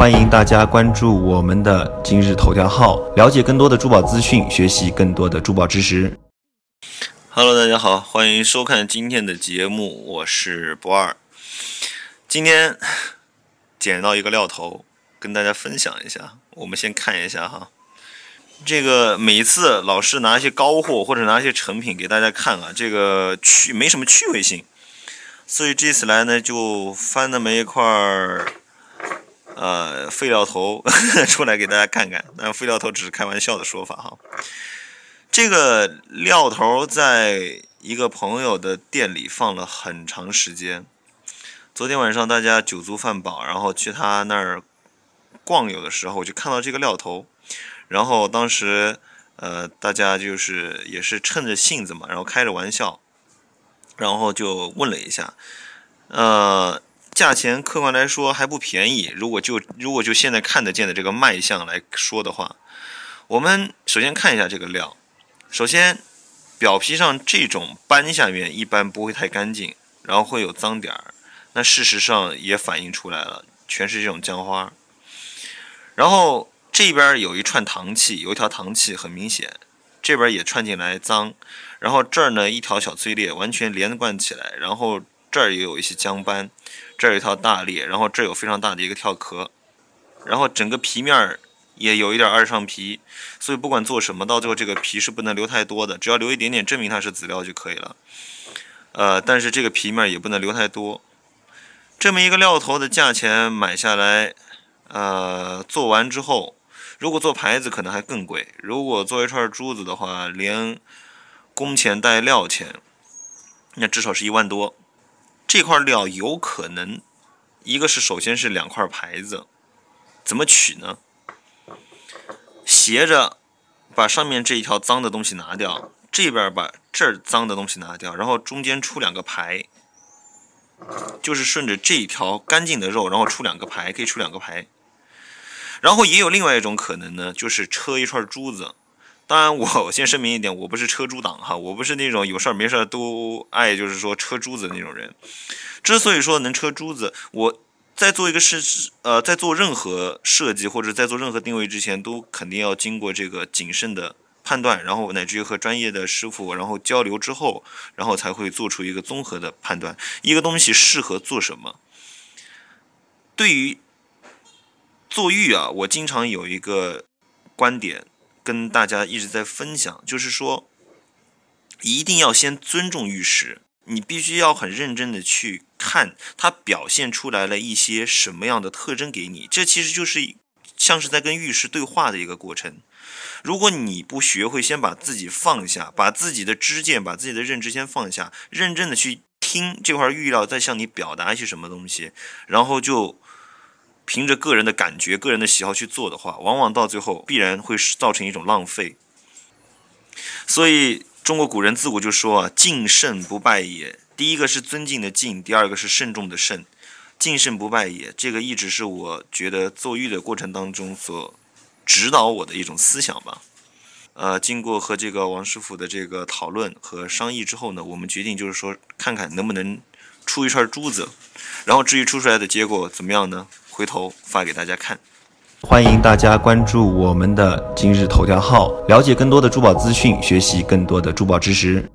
欢迎大家关注我们的今日头条号，了解更多的珠宝资讯，学习更多的珠宝知识。Hello，大家好，欢迎收看今天的节目，我是不二。今天捡到一个料头，跟大家分享一下。我们先看一下哈，这个每一次老是拿一些高货或者拿一些成品给大家看啊，这个趣没什么趣味性，所以这次来呢就翻那么一块儿。废料头 出来给大家看看，但废料头只是开玩笑的说法哈。这个料头在一个朋友的店里放了很长时间。昨天晚上大家酒足饭饱，然后去他那儿逛游的时候，我就看到这个料头。然后当时呃，大家就是也是趁着性子嘛，然后开着玩笑，然后就问了一下，呃。价钱客观来说还不便宜。如果就如果就现在看得见的这个卖相来说的话，我们首先看一下这个料。首先，表皮上这种斑下面一般不会太干净，然后会有脏点儿。那事实上也反映出来了，全是这种浆花。然后这边有一串糖气，有一条糖气很明显，这边也串进来脏。然后这儿呢一条小碎裂，完全连贯起来。然后这儿也有一些浆斑。这儿有一条大裂，然后这儿有非常大的一个跳壳，然后整个皮面儿也有一点二上皮，所以不管做什么，到最后这个皮是不能留太多的，只要留一点点，证明它是籽料就可以了。呃，但是这个皮面也不能留太多。这么一个料头的价钱买下来，呃，做完之后，如果做牌子可能还更贵，如果做一串珠子的话，连工钱带料钱，那至少是一万多。这块料有可能，一个是首先是两块牌子，怎么取呢？斜着把上面这一条脏的东西拿掉，这边把这儿脏的东西拿掉，然后中间出两个牌，就是顺着这一条干净的肉，然后出两个牌，可以出两个牌。然后也有另外一种可能呢，就是车一串珠子。当然，我先声明一点，我不是车珠党哈，我不是那种有事儿没事儿都爱就是说车珠子那种人。之所以说能车珠子，我在做一个设呃，在做任何设计或者在做任何定位之前，都肯定要经过这个谨慎的判断，然后乃至于和专业的师傅然后交流之后，然后才会做出一个综合的判断，一个东西适合做什么。对于做玉啊，我经常有一个观点。跟大家一直在分享，就是说，一定要先尊重玉石，你必须要很认真的去看它表现出来了一些什么样的特征给你，这其实就是像是在跟玉石对话的一个过程。如果你不学会先把自己放下，把自己的知见、把自己的认知先放下，认真的去听这块玉料在向你表达一些什么东西，然后就。凭着个人的感觉、个人的喜好去做的话，往往到最后必然会造成一种浪费。所以中国古人自古就说啊：“敬慎不败也。”第一个是尊敬的敬，第二个是慎重的慎。敬慎不败也，这个一直是我觉得做玉的过程当中所指导我的一种思想吧。呃，经过和这个王师傅的这个讨论和商议之后呢，我们决定就是说，看看能不能出一串珠子。然后至于出出来的结果怎么样呢？回头发给大家看，欢迎大家关注我们的今日头条号，了解更多的珠宝资讯，学习更多的珠宝知识。